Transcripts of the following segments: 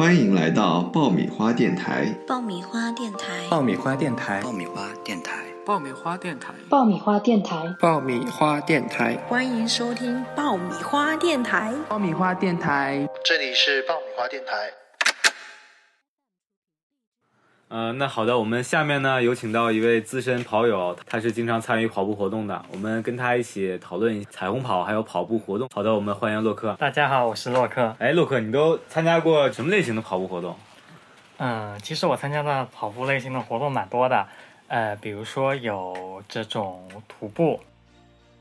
欢迎来到爆米花电台。爆米花电台，爆米花电台，爆米花电台，爆米花电台，爆米花电台，爆米花电台，欢迎收听爆米花电台。爆米花电台，这里是爆米花电台。呃，那好的，我们下面呢有请到一位资深跑友，他是经常参与跑步活动的，我们跟他一起讨论彩虹跑还有跑步活动。好的，我们欢迎洛克。大家好，我是洛克。哎，洛克，你都参加过什么类型的跑步活动？嗯，其实我参加的跑步类型的活动蛮多的，呃，比如说有这种徒步，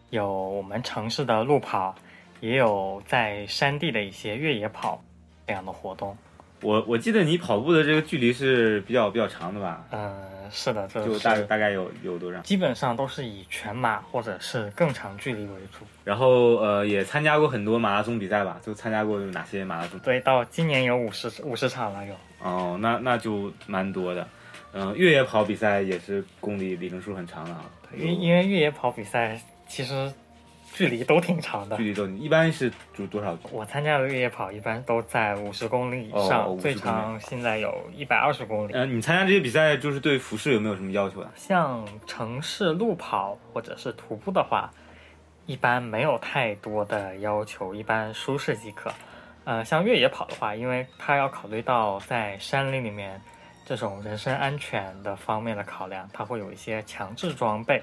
有我们城市的路跑，也有在山地的一些越野跑这样的活动。我我记得你跑步的这个距离是比较比较长的吧？嗯，是的，这就是大大概有有多长？基本上都是以全马或者是更长距离为主。然后呃，也参加过很多马拉松比赛吧？就参加过哪些马拉松？对，到今年有五十五十场了有。哦，那那就蛮多的。嗯，越野跑比赛也是公里里程数很长的啊。因因为越野跑比赛其实距离都挺长的，距离都一般是就多少？我参加的越野跑一般都在五十公里以哦上，50最长现在有一百二十公里。嗯、你参加这些比赛就是对服饰有没有什么要求啊？像城市路跑或者是徒步的话，一般没有太多的要求，一般舒适即可。呃，像越野跑的话，因为它要考虑到在山林里面这种人身安全的方面的考量，它会有一些强制装备，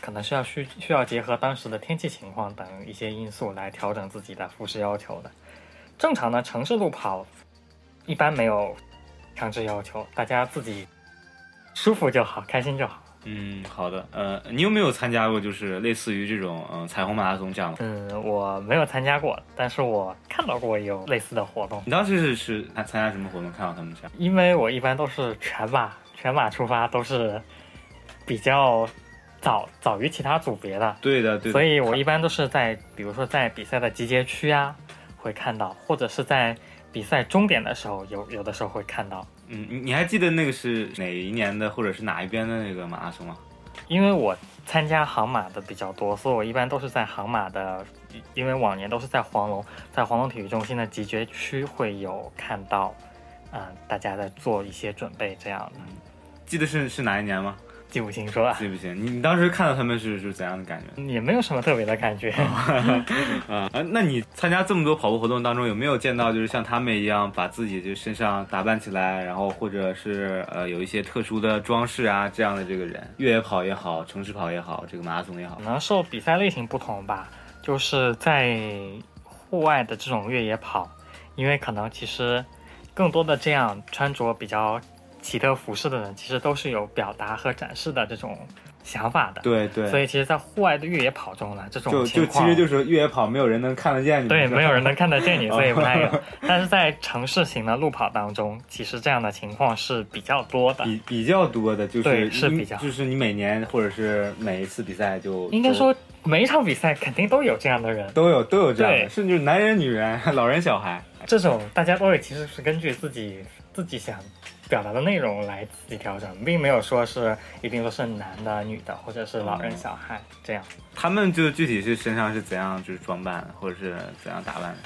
可能是要需需要结合当时的天气情况等一些因素来调整自己的服饰要求的。正常的城市路跑一般没有强制要求，大家自己舒服就好，开心就好。嗯，好的。呃，你有没有参加过就是类似于这种嗯、彩虹马拉松这样的？嗯，我没有参加过，但是我看到过有类似的活动。你当时是是参参加什么活动？看到他们这样？因为我一般都是全马，全马出发都是比较早早于其他组别的，对的，对的。所以我一般都是在比如说在比赛的集结区啊会看到，或者是在比赛终点的时候有有的时候会看到。嗯，你你还记得那个是哪一年的，或者是哪一边的那个马拉松吗？因为我参加杭马的比较多，所以我一般都是在杭马的，因为往年都是在黄龙，在黄龙体育中心的集结区会有看到，嗯、大家在做一些准备这样的，记得是是哪一年吗？记不清楚了，记不清。你你当时看到他们是是怎样的感觉？也没有什么特别的感觉。啊、呃，那你参加这么多跑步活动当中，有没有见到就是像他们一样把自己就身上打扮起来，然后或者是呃有一些特殊的装饰啊这样的这个人？越野跑也好，城市跑也好，这个马拉松也好可，能受比赛类型不同吧，就是在户外的这种越野跑，因为可能其实更多的这样穿着比较奇特服饰的人，其实都是有表达和展示的这种想法的。对对，所以其实，在户外的越野跑中呢，这种就情况就其实就是越野跑，没有人能看得见你。对，没有人能看得见你，所以不太有。但是在城市型的路跑当中，其实这样的情况是比较多的。比比较多的，就是对是比较就是你每年或者是每一次比赛就应该说，每一场比赛肯定都有这样的人。都有都有这样的，对甚至男人、女人、老人、小孩。这种大家都会其实是根据自己自己想表达的内容来自己调整，并没有说是一定都是男的、女的，或者是老人、小孩这样。他们就具体是身上是怎样就是装扮，或者是怎样打扮的？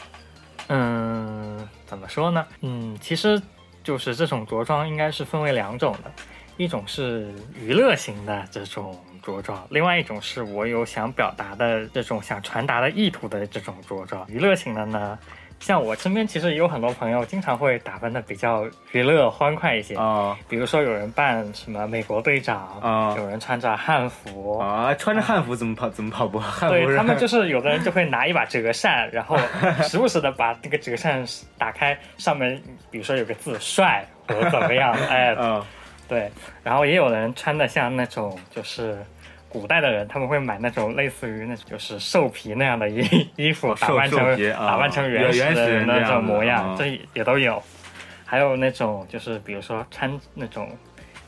嗯，怎么说呢？嗯，其实就是这种着装应该是分为两种的，一种是娱乐型的这种着装，另外一种是我有想表达的这种想传达的意图的这种着装。娱乐型的呢，像我身边其实也有很多朋友经常会打扮的比较娱乐欢快一些，哦比如说有人扮什么美国队长，啊有人穿着汉服。啊！穿着汉服怎么跑？怎么跑步？汉服对他们就是有的人就会拿一把折扇，然后 时不时的把那个折扇打开，上面比如说有个字“帅”或者怎么样，哎，嗯对。然后也有人穿的像那种就是古代的人，他们会买那种类似于那种就是兽皮那样的衣衣服，打扮成打扮成原始人的那种模样，啊这也都有。还有那种就是比如说穿那种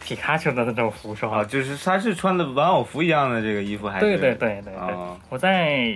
皮卡丘的那种服装，啊，就是他是穿的玩偶服一样的这个衣服，还是对对对对对，哦我在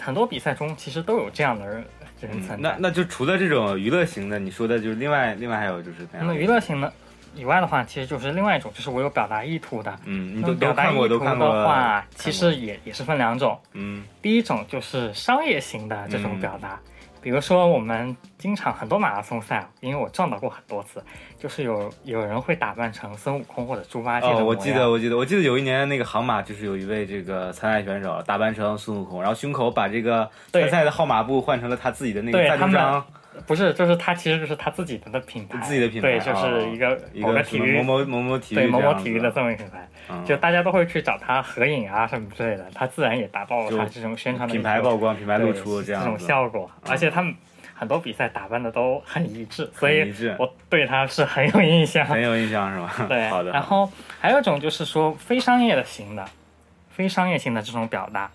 很多比赛中其实都有这样的人人嗯存在。那那就除了这种娱乐型的，你说的就是另外另外还有就是怎样的？那么娱乐型的以外的话，其实就是另外一种，就是我有表达意图的。嗯，你那都都么表达意看过，都图看过的话，其实也也是分两种。嗯第一种就是商业型的这种嗯表达，比如说我们经常很多马拉松赛，因为我撞到过很多次，就是有有人会打扮成孙悟空或者猪八戒的哦，我记得我记得我记得有一年那个杭马就是有一位这个参赛选手打扮成孙悟空，然后胸口把这个参赛的号码布换成了他自己的那个对他们赞助商，不是，就是他其实就是他自己的的品牌，自己的品牌对，就是一个、一某个体育某某某某体育对某某体育的这么一个品牌，嗯就大家都会去找他合影啊什么之类的，他自然也达到了他这种宣传的品牌曝光、品牌露对出这样这种。效果，嗯而且他们很多比赛打扮的都很一致，所以我对他是很有印象。很有印象是吧？对，好的。然后还有一种就是说非商业的型的，非商业性的这种表达。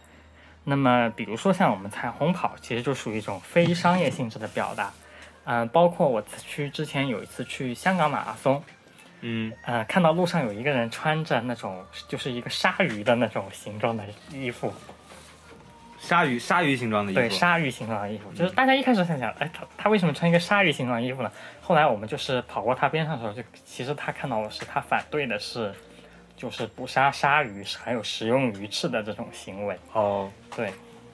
那么比如说像我们彩虹跑，其实就属于一种非商业性质的表达。嗯、包括我去之前有一次去香港马拉松，嗯，呃，看到路上有一个人穿着那种就是一个鲨鱼的那种形状的衣服，鲨鱼鲨鱼形状的衣服，对，鲨鱼形状的衣服，就是大家一开始想想，哎，他他为什么穿一个鲨鱼形状的衣服呢？后来我们就是跑过他边上的时候，就其实他看到的是他反对的是，就是捕杀鲨鱼还有食用鱼翅的这种行为。哦，对，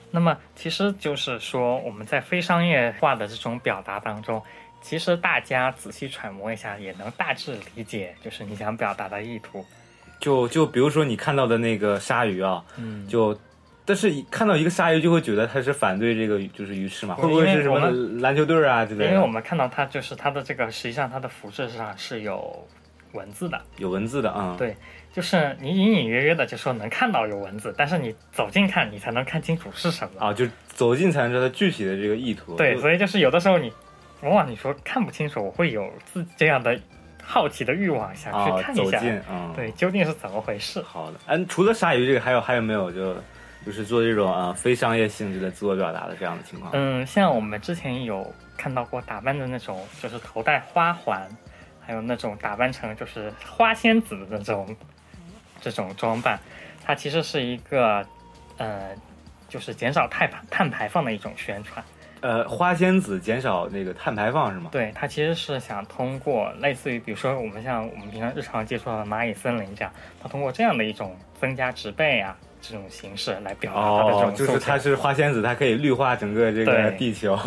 那么其实就是说我们在非商业化的这种表达当中，其实大家仔细揣摩一下，也能大致理解，就是你想表达的意图。就就比如说你看到的那个鲨鱼啊，嗯，就。但是一看到一个鲨鱼，就会觉得它是反对这个就是鱼翅嘛？会不会是什么篮球队啊之类的？因为我们看到它就是它的这个，实际上它的服饰上是有文字的。有文字的啊。嗯对就是你隐隐约约的就说能看到有文字，但是你走近看，你才能看清楚是什么。啊，就走近才能知道具体的这个意图。对，所以就是有的时候你，往往你说看不清楚，我会有自这样的好奇的欲望想啊去看一下，走近，嗯，对，究竟是怎么回事？好的，嗯，除了鲨鱼这个，还有还有没有就就是做这种啊非商业性质的自我表达的这样的情况？嗯，像我们之前有看到过打扮的那种，就是头戴花环，还有那种打扮成就是花仙子的那种这种装扮，它其实是一个呃，就是减少碳排碳排放的一种宣传。呃，花仙子减少那个碳排放是吗？对，它其实是想通过类似于，比如说我们像我们平常日常接触到的蚂蚁森林这样，它通过这样的一种增加植被啊这种形式来表达它的这哦种，就是它是花仙子，它可以绿化整个这个地球，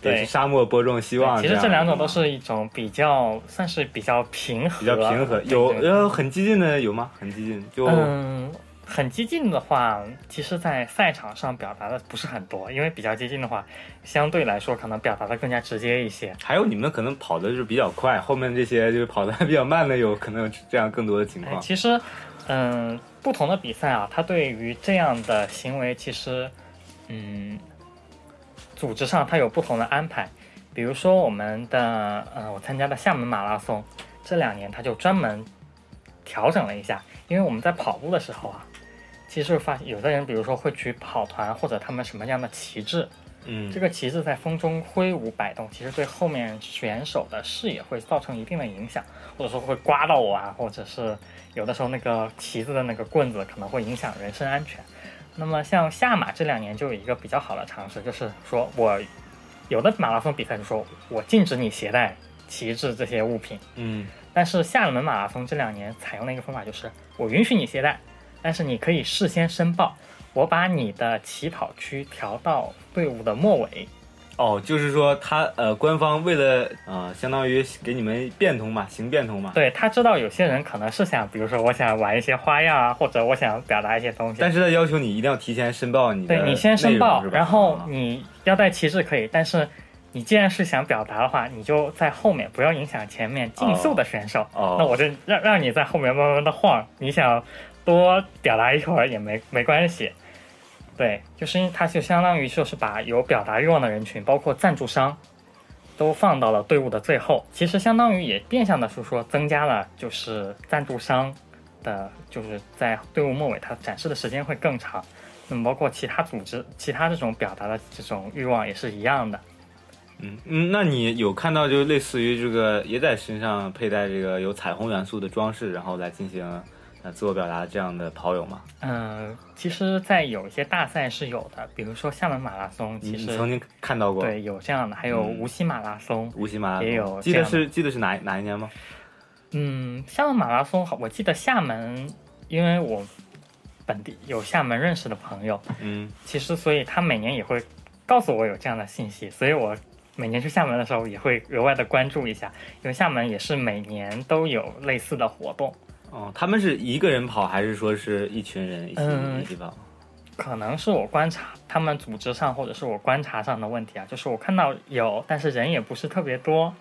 对给沙漠播种希望。其实这两种都是是一种比较算是比较平和，比较平和，有对对呃很激进的有吗？很激进就嗯，很激进的话，其实，在赛场上表达的不是很多，因为比较激进的话，相对来说可能表达的更加直接一些。还有你们可能跑的就是比较快，后面这些就是跑的比较慢的，有可能有这样更多的情哎，况。其实，嗯，不同的比赛啊，它对于这样的行为，其实，嗯，组织上它有不同的安排。比如说我们的，呃，我参加的厦门马拉松，这两年它就专门调整了一下，因为我们在跑步的时候啊，其实发有的人，比如说会举跑团或者他们什么样的旗帜，嗯，这个旗帜在风中挥舞摆动，其实对后面选手的视野会造成一定的影响，或者说会刮到我啊，或者是有的时候那个旗子的那个棍子可能会影响人身安全。那么像下马这两年就有一个比较好的尝试，就是说我有的马拉松比赛就说我禁止你携带旗帜这些物品，嗯但是厦门马拉松这两年采用的一个方法就是我允许你携带，但是你可以事先申报，我把你的起跑区调到队伍的末尾。哦，就是说他呃，官方为了呃，相当于给你们变通嘛，行变通嘛。对他知道有些人可能是想，比如说我想玩一些花样啊，或者我想表达一些东西。但是他要求你一定要提前申报你的对你先申报然后啊你要带旗帜可以，但是你既然是想表达的话，你就在后面，不要影响前面竞速的选手。哦那我就让让你在后面慢慢的晃，你想多表达一会儿也没没关系。对，就是因为它就相当于就是把有表达欲望的人群，包括赞助商，都放到了队伍的最后。其实相当于也变相的是说增加了就是赞助商的，就是在队伍末尾它展示的时间会更长。那么包括其他组织、其他这种表达的这种欲望也是一样的。嗯嗯，那你有看到就类似于这个也在身上佩戴这个有彩虹元素的装饰，然后来进行呃自我表达这样的跑友吗？嗯，其实，在有一些大赛是有的，比如说厦门马拉松，你其实你曾经看到过？对有这样的，还有嗯无锡马拉松。无锡马拉松也有记得是记得是哪哪一年吗？嗯，厦门马拉松，好，我记得厦门，因为我本地有厦门认识的朋友，嗯其实所以他每年也会告诉我有这样的信息，所以我每年去厦门的时候也会额外的关注一下，因为厦门也是每年都有类似的活动。哦，他们是一个人跑，还是说是一群人一起、嗯一起跑？可能是我观察他们组织上，或者是我观察上的问题啊，就是我看到有，但是人也不是特别多，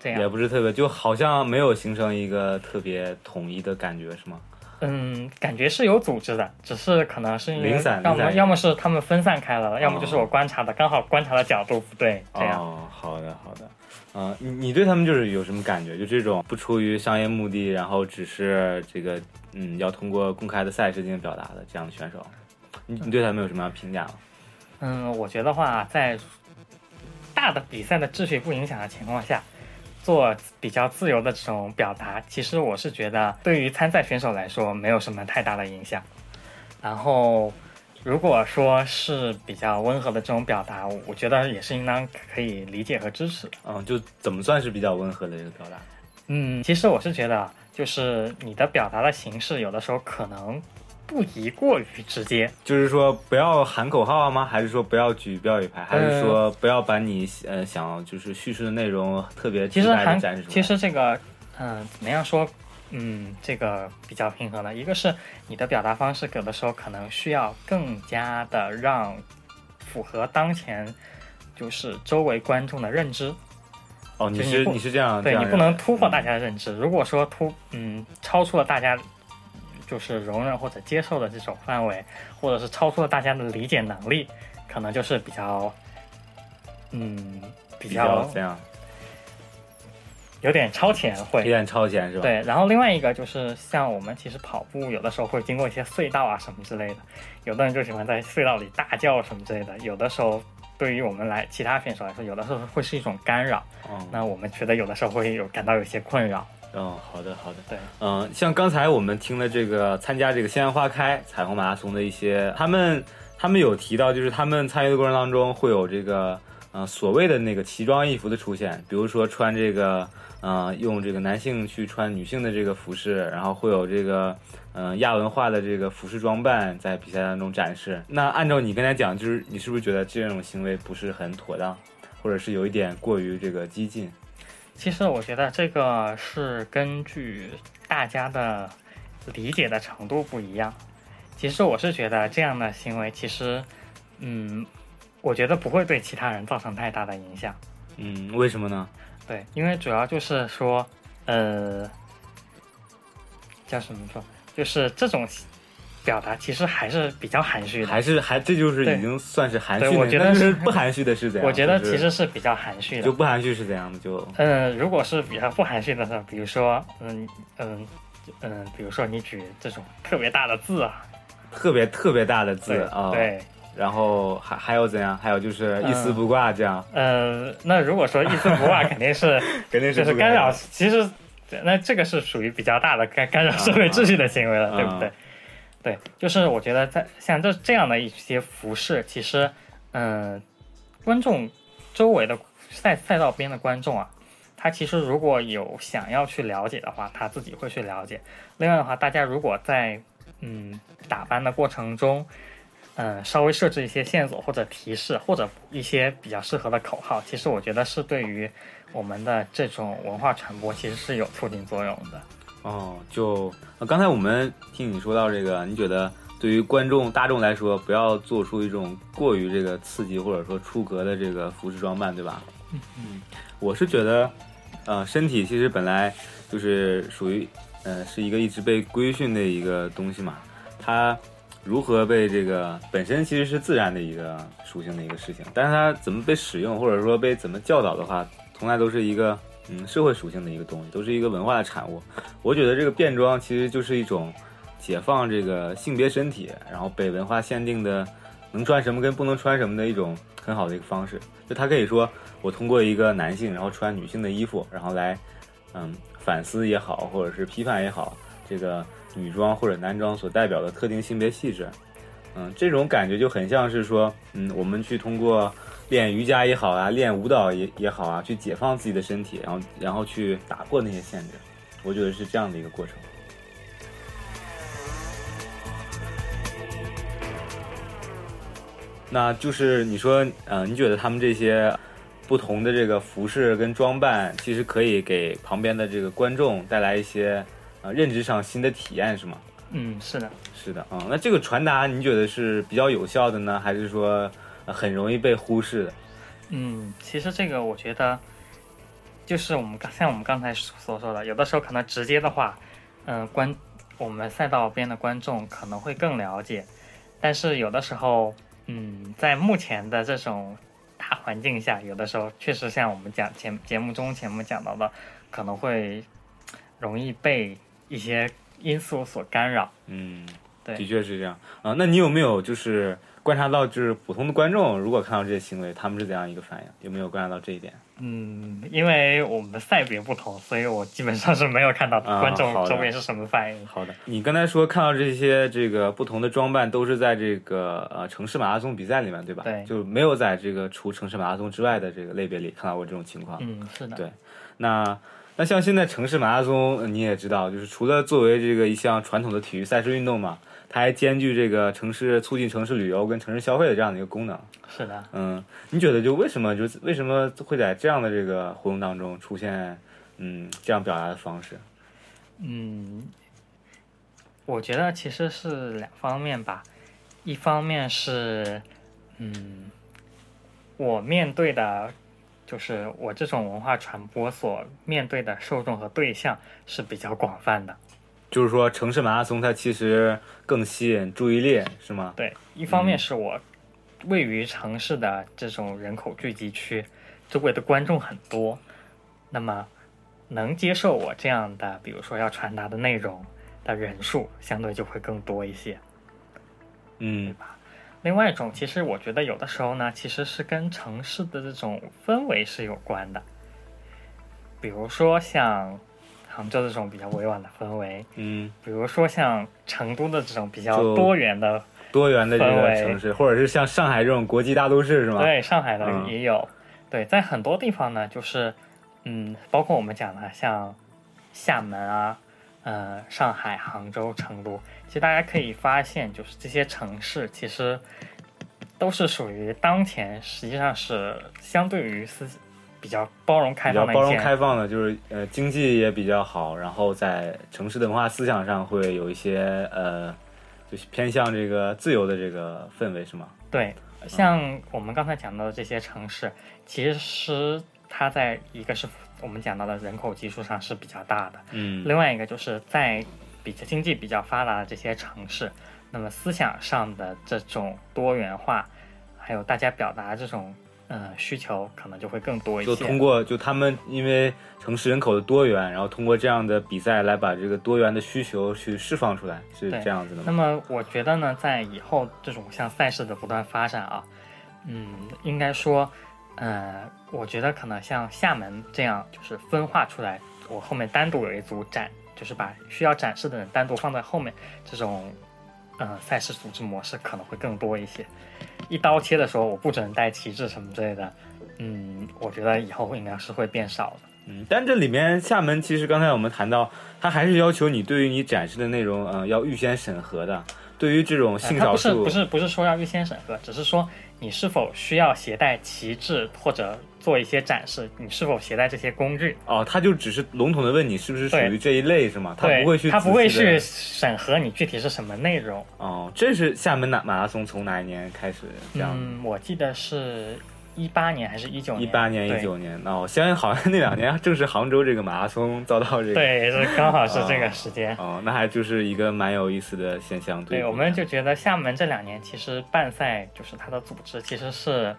这样也。不是特别，就好像没有形成一个特别统一的感觉，是吗？嗯，感觉是有组织的，只是可能是因为零散要么要么是他们分散开了，要么就是哦我观察的刚好观察的角度不对，这样。哦，好的好的。嗯、你你对他们就是有什么感觉？就这种不出于商业目的，然后只是这个嗯要通过公开的赛事进行表达的这样的选手，你你对他们有什么样的评价吗？嗯，我觉得话，在大的比赛的秩序不影响的情况下，做比较自由的这种表达，其实我是觉得对于参赛选手来说没有什么太大的影响。然后，如果说是比较温和的这种表达，我我觉得也是应当可以理解和支持的。嗯，就怎么算是比较温和的一个表达？嗯，其实我是觉得，就是你的表达的形式，有的时候可能不宜过于直接。就是说不要喊口号吗？还是说不要举标语牌？还是呃说不要把你呃想就是叙述的内容特别其实还的展示出来？其实这个，嗯、怎么样说？嗯，这个比较平衡的。一个是你的表达方式，有的时候可能需要更加的让符合当前就是周围观众的认知。哦，你就是你是这样，对你不能突破大嗯家的认知。如果说突嗯超出了大家就是容忍或者接受的这种范围，或者是超出了大家的理解能力，可能就是比较嗯比较这样，有点超前会有点超前是吧？，对，然后另外一个就是像我们其实跑步有的时候会经过一些隧道啊什么之类的，有的人就喜欢在隧道里大叫什么之类的，有的时候对于我们来其他选手来说，有的时候会是一种干扰。嗯，那我们觉得有的时候会有感到有些困扰。嗯，好的好的，对，嗯，像刚才我们听了这个参加这个鲜花开彩虹马拉松的一些，他们他们有提到，就是他们参与的过程当中会有这个呃所谓的那个奇装异服的出现，比如说穿这个呃用这个男性去穿女性的这个服饰，然后会有这个嗯、亚文化的这个服饰装扮在比赛当中展示。那按照你刚才讲，就是你是不是觉得这种行为不是很妥当，或者是有一点过于这个激进？其实我觉得这个是根据大家的理解的程度不一样。其实我是觉得这样的行为，其实，嗯，我觉得不会对其他人造成太大的影响。嗯，为什么呢？对，因为主要就是说，呃，叫什么说，就是这种表达其实还是比较含蓄的。还是还这就是已经算是含蓄的，我觉得但是不含蓄的是怎样？我觉得其实是比较含蓄的。就不含蓄是怎样的？就嗯，如果是比较不含蓄的呢，比如说，嗯嗯嗯，比如说你举这种特别大的字啊，特别特别大的字对、啊，，对，然后还还有怎样？还有就是一丝嗯不挂这样，呃，那如果说一丝不挂，肯定是 肯定就是干扰，其实那这个是属于比较大的干干扰社会秩序的行为了，啊对不对？对，就是我觉得在像这这样的一些服饰，其实，嗯、观众周围的赛赛道边的观众啊，他其实如果有想要去了解的话，他自己会去了解。另外的话，大家如果在嗯打扮的过程中，嗯，稍微设置一些线索或者提示，或者一些比较适合的口号，其实我觉得是对于我们的这种文化传播其实是有促进作用的。哦，就呃刚才我们听你说到这个，你觉得对于观众大众来说，不要做出一种过于这个刺激或者说出格的这个服饰装扮，对吧？嗯嗯，我是觉得，呃，身体其实本来就是属于，呃，是一个一直被规训的一个东西嘛，它如何被这个本身其实是自然的一个属性的一个事情，但是它怎么被使用或者说被怎么教导的话，从来都是一个嗯社会属性的一个东西，都是一个文化的产物。我觉得这个变装其实就是一种解放这个性别身体，然后被文化限定的能穿什么跟不能穿什么的一种很好的一个方式。就他可以说，我通过一个男性，然后穿女性的衣服，然后来嗯反思也好，或者是批判也好，这个女装或者男装所代表的特定性别气质。嗯，这种感觉就很像是说，嗯，我们去通过练瑜伽也好啊，练舞蹈也也好啊，去解放自己的身体，然后然后去打破那些限制。我觉得是这样的一个过程。那就是你说，呃，你觉得他们这些不同的这个服饰跟装扮，其实可以给旁边的这个观众带来一些呃认知上新的体验，是吗？嗯，是的，是的，嗯，那这个传达你觉得是比较有效的呢，还是说、呃很容易被忽视的？嗯，其实这个我觉得，就是我们刚像我们刚才所说的，有的时候可能直接的话，嗯、观我们赛道边的观众可能会更了解，但是有的时候，嗯，在目前的这种大环境下，有的时候确实像我们讲节节目中前面讲到的，可能会容易被一些因素所干扰。嗯，对的确是这样啊、那你有没有就是观察到，就是普通的观众如果看到这些行为，他们是怎样一个反应？有没有观察到这一点？嗯，因为我们赛别不同，所以我基本上是没有看到啊观众周边是什么反应。好的，你刚才说看到这些这个不同的装扮都是在这个呃城市马拉松比赛里面，对吧？对就没有在这个除城市马拉松之外的这个类别里看到过这种情况。嗯，是的，对那那像现在城市马拉松，呃你也知道，就是除了作为这个一项传统的体育赛事运动嘛，它还兼具这个城市促进城市旅游跟城市消费的这样的一个功能。是的。嗯，你觉得就为什么就是为什么会在这样的这个活动当中出现嗯这样表达的方式？嗯，我觉得其实是两方面吧，一方面是，嗯，我面对的，就是我这种文化传播所面对的受众和对象是比较广泛的。就是说城市马拉松它其实更吸引注意力，是吗？对，一方面嗯是我位于城市的这种人口聚集区，周围的观众很多，那么能接受我这样的，比如说要传达的内容的人数，相对就会更多一些。嗯另外一种，其实我觉得有的时候呢，其实是跟城市的这种氛围是有关的。比如说像杭州这种比较委婉的氛围，嗯，比如说像成都的这种比较多元的，多元的这氛围个城市，或者是像上海这种国际大都市，是吗？对上海的嗯也有。对，在很多地方呢，就是嗯，包括我们讲的像厦门啊、呃上海、杭州、成都，其实大家可以发现，就是这些城市其实都是属于当前实际上是相对于思比较包容开比较包容放的一些开放的，就是呃经济也比较好，然后在城市的文化思想上会有一些呃，就是偏向这个自由的这个氛围，是吗？对，像我们刚才讲到的这些城市，其实它在一个是我们讲到的人口基数上是比较大的，嗯另外一个就是在比较经济比较发达的这些城市，那么思想上的这种多元化，还有大家表达这种呃需求，可能就会更多一些。就通过就他们因为城市人口的多元，然后通过这样的比赛来把这个多元的需求去释放出来，是这样子的那？么我觉得呢，在以后这种像赛事的不断发展啊，嗯，应该说，呃，我觉得可能像厦门这样，就是分化出来，我后面单独有一组展，就是把需要展示的人单独放在后面，这种，呃，赛事组织模式可能会更多一些。一刀切的时候，我不准带旗帜什么之类的，嗯，我觉得以后应该是会变少的。嗯，但这里面厦门其实刚才我们谈到，它还是要求你对于你展示的内容，嗯、要预先审核的。对于这种呃它不是不是不是说要预先审核，只是说你是否需要携带旗帜或者做一些展示，你是否携带这些工具。哦，他就只是笼统的问你是不是属于这一类是吗？他，不会去，他不会去。审核你具体是什么内容。哦，这是厦门马马拉松从哪一年开始这样？嗯，我记得是一八年还是一九年？一八年、对一九年，哦，相信好像那两年正是杭州这个马拉松遭到这个，对，是刚好是这个时间。哦，那还就是一个蛮有意思的现象。对，比我们就觉得厦门这两年其实办赛就是它的组织其实是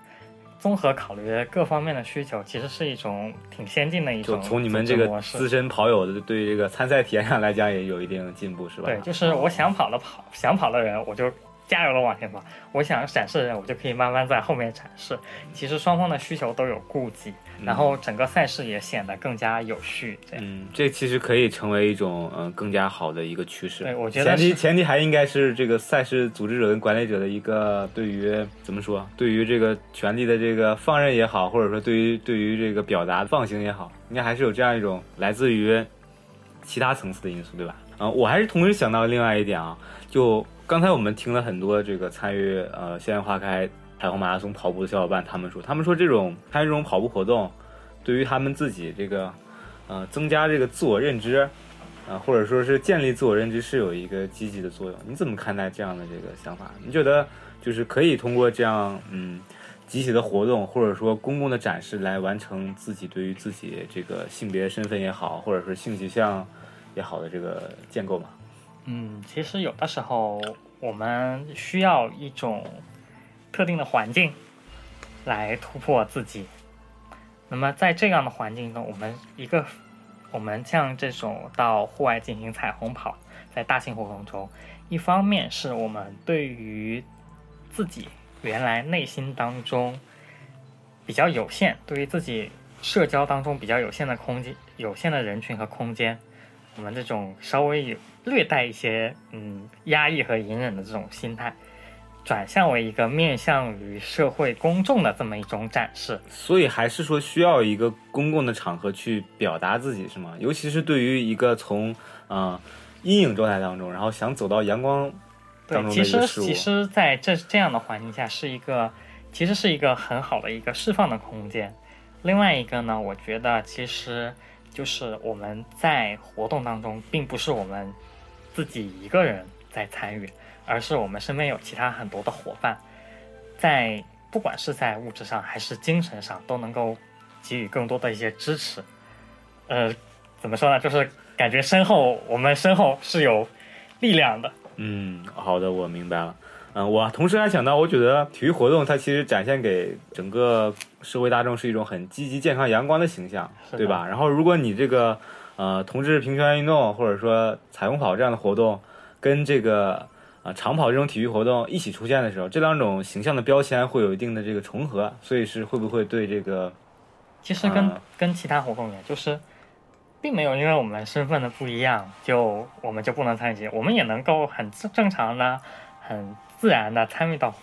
综合考虑各方面的需求，其实是一种挺先进的一就种从你们这个资深跑友的对这个参赛体验上来讲，也有一定进步，是吧？对，就是我想跑的跑，想跑的人我就加油了往前跑；我想展示的人，我就可以慢慢在后面展示。其实双方的需求都有顾忌，然后整个赛事也显得更加有序。这样，嗯，这其实可以成为一种嗯、呃更加好的一个趋势。对我觉得前提前提还应该是这个赛事组织者跟管理者的一个对于怎么说，对于这个权利的这个放任也好，或者说对于对于这个表达放行也好，应该还是有这样一种来自于其他层次的因素，对吧？嗯、我还是同时想到另外一点啊，就刚才我们听了很多这个参与呃校园花开彩虹马拉松跑步的小伙伴他们说，他们说这种参与这种跑步活动，对于他们自己这个呃增加这个自我认知。啊，或者说是建立自我认知是有一个积极的作用，你怎么看待这样的这个想法？你觉得就是可以通过这样嗯集体的活动，或者说公共的展示来完成自己对于自己这个性别身份也好，或者是性取向也好的这个建构吗？嗯，其实有的时候我们需要一种特定的环境来突破自己。那么在这样的环境中，我们一个。我们像这种到户外进行彩虹跑，在大型活动中，一方面是我们对于自己原来内心当中比较有限，对于自己社交当中比较有限的空间、有限的人群和空间，我们这种稍微有略带一些嗯压抑和隐忍的这种心态。转向为一个面向于社会公众的这么一种展示，所以还是说需要一个公共的场合去表达自己，是吗？尤其是对于一个从啊阴影状态当中，然后想走到阳光当中的一个事物。其实，其实在这这样的环境下，是一个其实是一个很好的一个释放的空间。另外一个呢，我觉得其实就是我们在活动当中，并不是我们自己一个人在参与。而是我们身边有其他很多的伙伴，在不管是在物质上还是精神上，都能够给予更多的一些支持。呃，怎么说呢？就是感觉身后我们身后是有力量的。嗯，好的，我明白了。嗯，我同时还想到，我觉得体育活动它其实展现给整个社会大众是一种很积极、健康、阳光的形象，对吧？然后，如果你这个呃同志平权运动或者说彩虹跑这样的活动跟这个啊，长跑这种体育活动一起出现的时候，这两种形象的标签会有一定的这个重合，所以是会不会对这个？其实跟跟其他活动一样，就是并没有因为我们身份的不一样，就我们就不能参与，我们也能够很正常的、很自然的参与到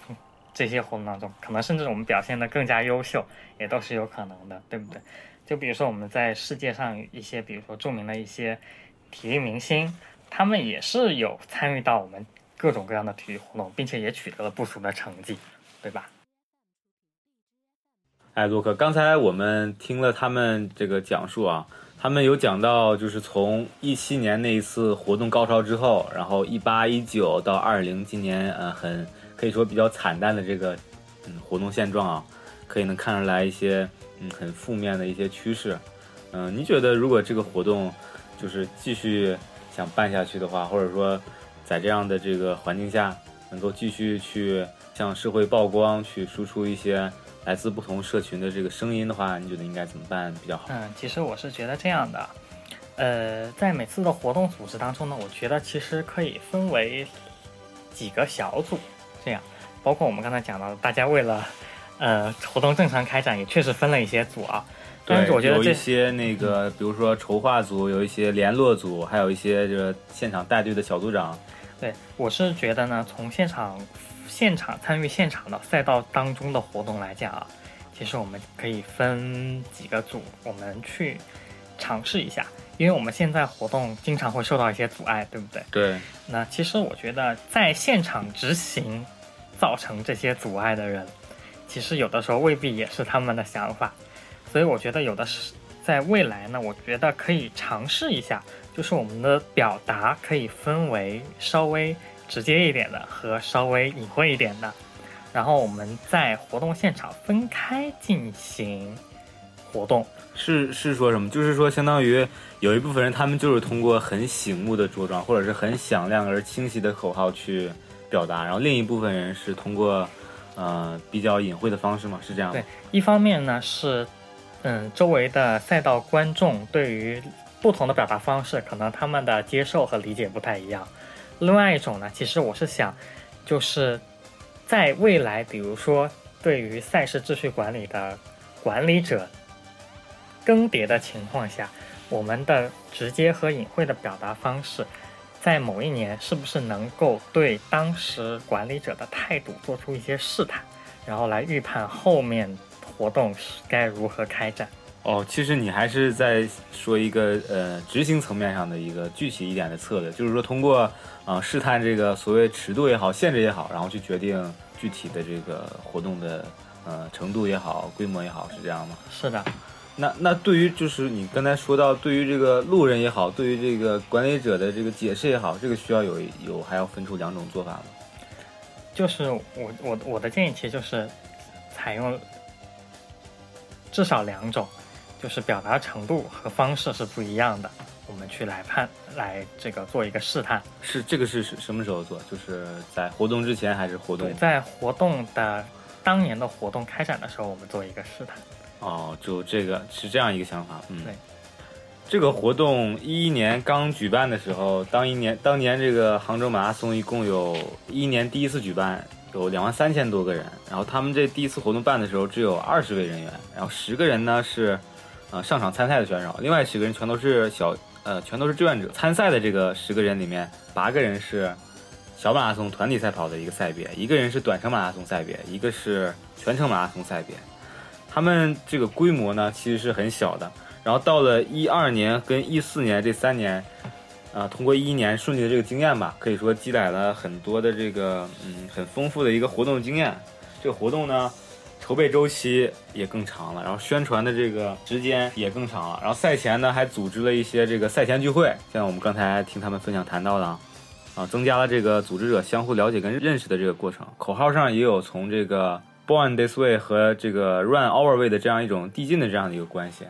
这些活动当中，可能甚至我们表现的更加优秀，也都是有可能的，对不对？就比如说我们在世界上一些，比如说著名的一些体育明星，他们也是有参与到我们。各种各样的体育活动，并且也取得了不俗的成绩，对吧？哎，洛克，刚才我们听了他们这个讲述啊，他们有讲到，就是从一七年那一次活动高潮之后，然后一八一九到二零今年，呃，很可以说比较惨淡的这个嗯活动现状啊，可以能看出来一些嗯很负面的一些趋势。嗯，你觉得如果这个活动就是继续想办下去的话，或者说？在这样的这个环境下，能够继续去向社会曝光，去输出一些来自不同社群的这个声音的话，你觉得应该怎么办比较好？嗯，其实我是觉得这样的，呃，在每次的活动组织当中呢，我觉得其实可以分为几个小组，这样，包括我们刚才讲到，大家为了呃活动正常开展，也确实分了一些组啊。但是，我觉得有一些那个，比如说筹划组，有一些联络组，还有一些就是现场带队的小组长。对，我是觉得呢，从现场、现场参与现场的赛道当中的活动来讲啊，其实我们可以分几个组，我们去尝试一下。因为我们现在活动经常会受到一些阻碍，对不对？对。那其实我觉得，在现场执行造成这些阻碍的人，其实有的时候未必也是他们的想法。所以我觉得有的是，在未来呢，我觉得可以尝试一下。就是我们的表达可以分为稍微直接一点的和稍微隐晦一点的，然后我们在活动现场分开进行活动。是是说什么？就是说，相当于有一部分人，他们就是通过很醒目的着装或者是很响亮而清晰的口号去表达，然后另一部分人是通过呃比较隐晦的方式吗？是这样？对，一方面呢是嗯周围的赛道观众对于。不同的表达方式，可能他们的接受和理解不太一样。另外一种呢，其实我是想，就是在未来，比如说对于赛事秩序管理的管理者更迭的情况下，我们的直接和隐晦的表达方式，在某一年是不是能够对当时管理者的态度做出一些试探，然后来预判后面活动该如何开展。哦，其实你还是在说一个呃执行层面上的一个具体一点的策略，就是说通过啊试探这个所谓尺度也好、限制也好，然后去决定具体的这个活动的呃程度也好，规模也好，是这样吗？是的，那那对于就是你刚才说到，对于这个路人也好，对于这个管理者的这个解释也好，这个需要有有还要分出两种做法吗？就是我我我的建议其实就是采用至少两种，就是表达程度和方式是不一样的，我们去来判来这个做一个试探。是这个是什什么时候做？就是在活动之前还是活动对，？在活动的当年的活动开展的时候，我们做一个试探。哦，就这个是这样一个想法，嗯，对。这个活动一一年刚举办的时候，当一年当年这个杭州马拉松一共有一年第一次举办，有两万三千多个人。然后他们这第一次活动办的时候只有二十位人员，然后十个人呢是，呃上场参赛的选手，另外十个人全都是小呃全都是志愿者。参赛的这个十个人里面，八个人是小马拉松团体赛跑的一个赛别，一个人是短程马拉松赛别，一个是全程马拉松赛别。他们这个规模呢其实是很小的。然后到了一二年跟一四年这三年，啊、通过一一年顺利的这个经验吧，可以说积累了很多的这个嗯很丰富的一个活动经验。这个活动呢，筹备周期也更长了，然后宣传的这个时间也更长了。然后赛前呢，还组织了一些这个赛前聚会，像我们刚才听他们分享谈到的啊，啊，增加了这个组织者相互了解跟认识的这个过程。口号上也有从这个 Born This Way 和这个 Run Our Way 的这样一种递进的这样的一个关系。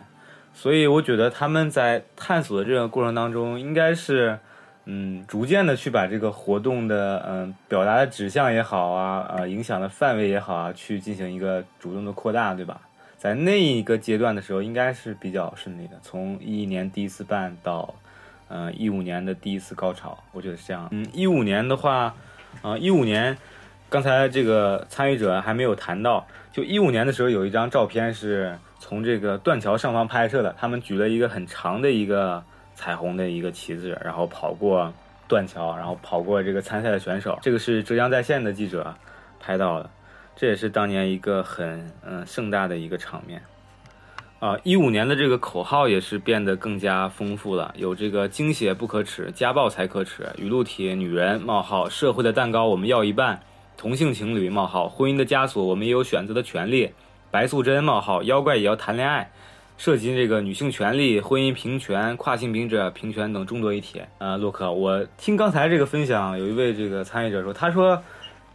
所以我觉得他们在探索的这个过程当中，应该是，嗯，逐渐的去把这个活动的，嗯，表达的指向也好啊，呃，影响的范围也好啊，去进行一个主动的扩大，对吧？在那一个阶段的时候，应该是比较顺利的。从一一年第一次办到，呃，一五年的第一次高潮，我觉得是这样。嗯，一五年的话，啊、1一五年，刚才这个参与者还没有谈到，就一五年的时候有一张照片是。从这个断桥上方拍摄的，他们举了一个很长的一个彩虹的一个旗帜，然后跑过断桥，然后跑过这个参赛的选手。这个是浙江在线的记者拍到的，这也是当年一个很嗯盛大的一个场面。啊，一五年的这个口号也是变得更加丰富了，有这个惊血不可耻，家暴才可耻，语录体女人冒号社会的蛋糕我们要一半，同性情侣冒号婚姻的枷锁我们也有选择的权利。白素贞冒号妖怪也要谈恋爱，涉及这个女性权利、婚姻平权、跨性别者平权等众多议题。呃，洛克，我听刚才这个分享，有一位这个参与者说，他说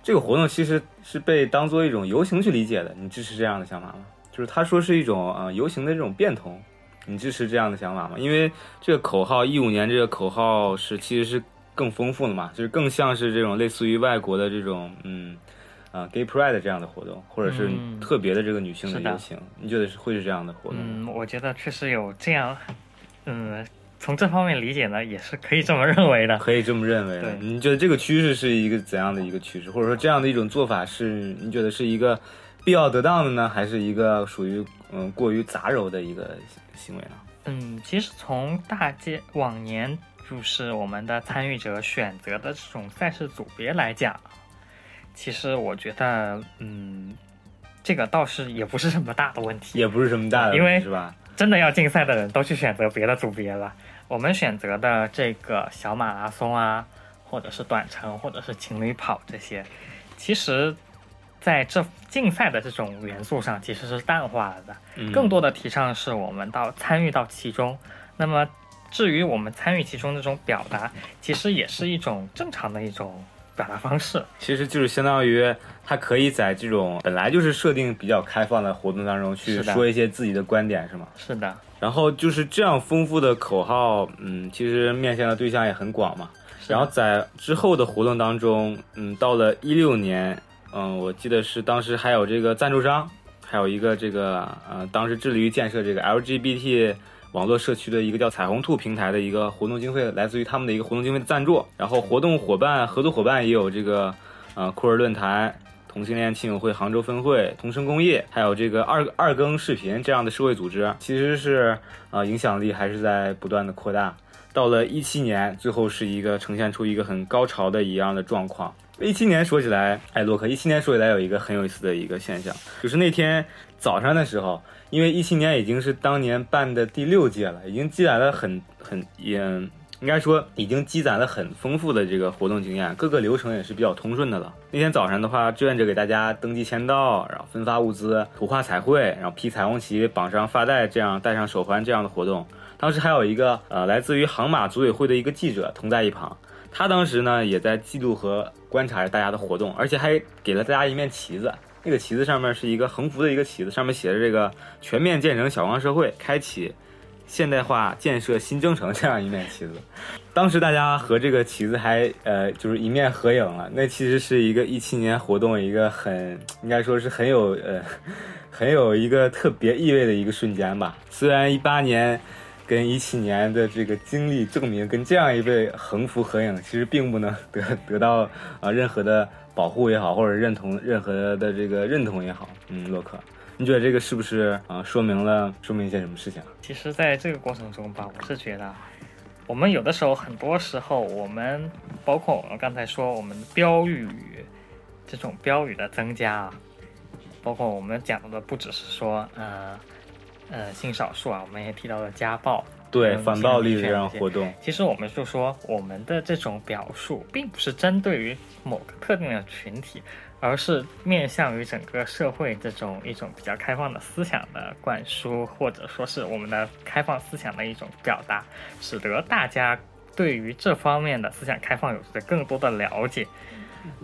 这个活动其实是被当做一种游行去理解的，你支持这样的想法吗？就是他说是一种呃游行的这种变通，你支持这样的想法吗？因为这个口号一五年这个口号是其实是更丰富了嘛，就是更像是这种类似于外国的这种嗯。啊，Gay Pride 这样的活动，或者是嗯特别的这个女性的游行，你觉得是会是这样的活动？嗯，我觉得确实有这样，嗯，从这方面理解呢，也是可以这么认为的。可以这么认为的。你觉得这个趋势是一个怎样的一个趋势，或者说这样的一种做法是你觉得是一个必要得当的呢，还是一个属于嗯过于杂糅的一个行为呢？嗯，其实从大街往年就是我们的参与者选择的这种赛事组别来讲，其实我觉得，嗯，这个倒是也不是什么大的问题。也不是什么大的问题，因为是吧？真的要竞赛的人都去选择别的组别了。我们选择的这个小马拉松啊，或者是短程，或者是情侣跑这些，其实在这竞赛的这种元素上其实是淡化了的。嗯更多的提倡是我们到参与到其中。那么至于我们参与其中这种表达，其实也是一种正常的一种表达方式。其实就是相当于他可以在这种本来就是设定比较开放的活动当中去说一些自己的观点，是吗？是的，然后就是这样丰富的口号，嗯，其实面向的对象也很广嘛。然后在之后的活动当中，嗯，到了一六年，嗯，我记得是当时还有这个赞助商，还有一个这个呃，当时致力于建设这个 LGBT 网络社区的一个叫彩虹兔平台的一个活动经费，来自于他们的一个活动经费的赞助。然后活动伙伴、合作伙伴也有这个呃酷儿论坛。同性恋亲友会杭州分会、同声工业，还有这个二二更视频这样的社会组织，其实是呃影响力还是在不断的扩大。到了一七年，最后是一个呈现出一个很高潮的一样的状况。一七年说起来，哎，洛克，一七年说起来有一个很有意思的一个现象，就是那天早上的时候，因为一七年已经是当年办的第六届了，已经积攒了很很也应该说已经积攒了很丰富的这个活动经验，各个流程也是比较通顺的了。那天早上的话，志愿者给大家登记签到，然后分发物资、图画彩绘，然后披彩虹旗、绑上发带，这样戴上手环这样的活动。当时还有一个呃来自于杭马组委会的一个记者同在一旁，他当时呢也在记录和观察着大家的活动，而且还给了大家一面旗子。那个旗子上面是一个横幅的一个旗子，上面写着这个“全面建成小康社会，开启现代化建设新征程”这样一面旗子。当时大家和这个旗子还呃就是一面合影了，那其实是一个一七年活动一个很应该说是很有呃 很有一个特别意味的一个瞬间吧。虽然一八年跟一七年的这个经历证明，跟这样一位横幅合影，其实并不能 得得到啊任何的。保护也好，或者认同任何的这个认同也好，嗯，洛克，你觉得这个是不是啊？说明了说明一些什么事情？其实，在这个过程中吧，我是觉得，我们有的时候，很多时候，我们包括我们刚才说，我们标语这种标语的增加啊，包括我们讲的不只是说，呃呃，性少数啊，我们也提到了家暴。对反暴力这样活动，其实我们就说，我们的这种表述并不是针对于某个特定的群体，而是面向于整个社会这种一种比较开放的思想的灌输，或者说是我们的开放思想的一种表达，使得大家对于这方面的思想开放有着更多的了解。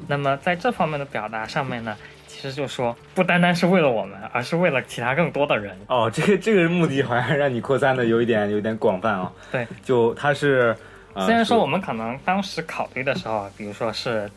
那么在这方面的表达上面呢？其实就说不单单是为了我们，而是为了其他更多的人哦。这个这个目的好像让你扩散的有一点有点广泛啊。对，就它是虽然说我们可能当时考虑的时候，比如说是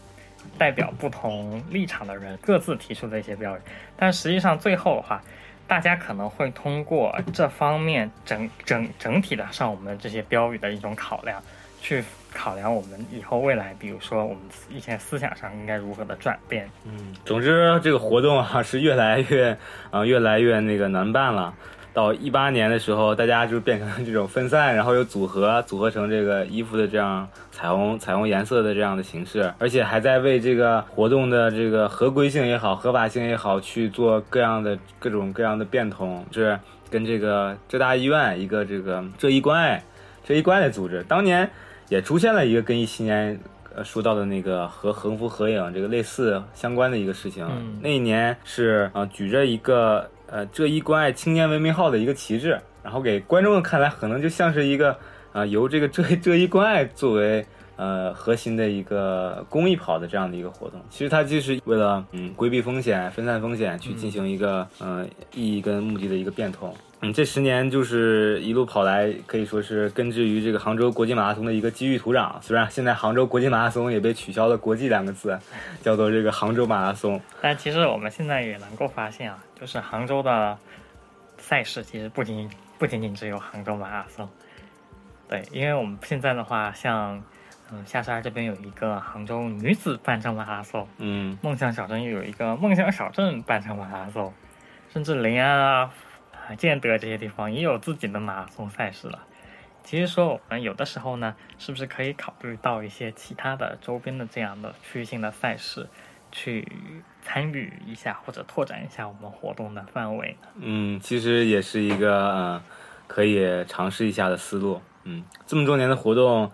代表不同立场的人各自提出的一些标语，但实际上最后的话，大家可能会通过这方面整整整体的上我们这些标语的一种考量去。考量我们以后未来，比如说我们以前思想上应该如何的转变。嗯，总之这个活动啊是越来越啊越来越那个难办了。到一八年的时候，大家就变成了这种分散，然后又组合组合成这个衣服的这样彩虹彩虹颜色的这样的形式，而且还在为这个活动的这个合规性也好、合法性也好去做各样的各种各样的变通。是跟这个浙大医院一个这个浙医关爱浙医关爱组织当年。也出现了一个跟一七年呃说到的那个和横幅合影这个类似相关的一个事情。那一年是啊举着一个呃浙一关爱青年文明号的一个旗帜，然后给观众看来可能就像是一个啊由这个浙浙一关爱作为呃核心的一个公益跑的这样的一个活动。其实它就是为了嗯规避风险、分散风险去进行一个嗯意义跟目的的一个变通。嗯，这十年就是一路跑来，可以说是根植于这个杭州国际马拉松的一个机遇土壤。虽然现在杭州国际马拉松也被取消了“国际”两个字，叫做这个杭州马拉松。但其实我们现在也能够发现啊，就是杭州的赛事其实不仅不仅仅只有杭州马拉松。对，因为我们现在的话，像嗯下沙这边有一个杭州女子半程马拉松，嗯，梦想小镇又有一个梦想小镇半程马拉松，甚至临安啊。啊，建德这些地方也有自己的马拉松赛事了。其实说我们有的时候呢，是不是可以考虑到一些其他的周边的这样的区域性的赛事，去参与一下或者拓展一下我们活动的范围呢？嗯，其实也是一个嗯可以尝试一下的思路。嗯，这么多年的活动，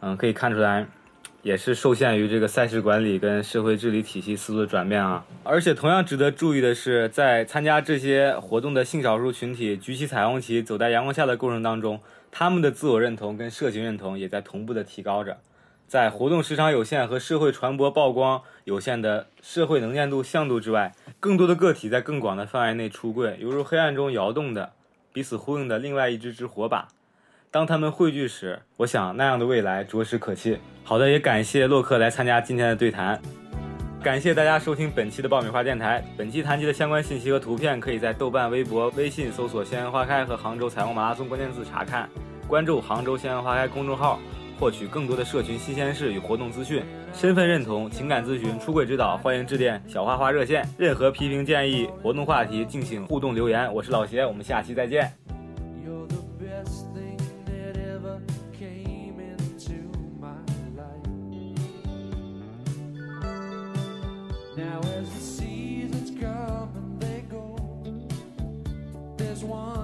嗯，可以看出来。也是受限于这个赛事管理跟社会治理体系思路的转变啊，而且同样值得注意的是，在参加这些活动的性少数群体举起彩虹旗走在阳光下的过程当中，他们的自我认同跟社群认同也在同步的提高着。在活动时长有限和社会传播曝光有限的社会能见度向度之外，更多的个体在更广的范围内出柜，犹如黑暗中摇动的、彼此呼应的另外一支支火把。当他们汇聚时，我想那样的未来着实可期。好的，也感谢洛克来参加今天的对谈。感谢大家收听本期的爆米花电台。本期谈及的相关信息和图片，可以在豆瓣、微博、微信搜索“鲜花开”和“杭州彩虹马拉松”关键字查看。关注“杭州鲜花开”公众号，获取更多的社群新鲜事与活动资讯。身份认同、情感咨询、出轨指导，欢迎致电小花花热线。任何批评建议、活动话题，敬请互动留言。我是老邪，我们下期再见。Now as the seasons come and they go, there's one.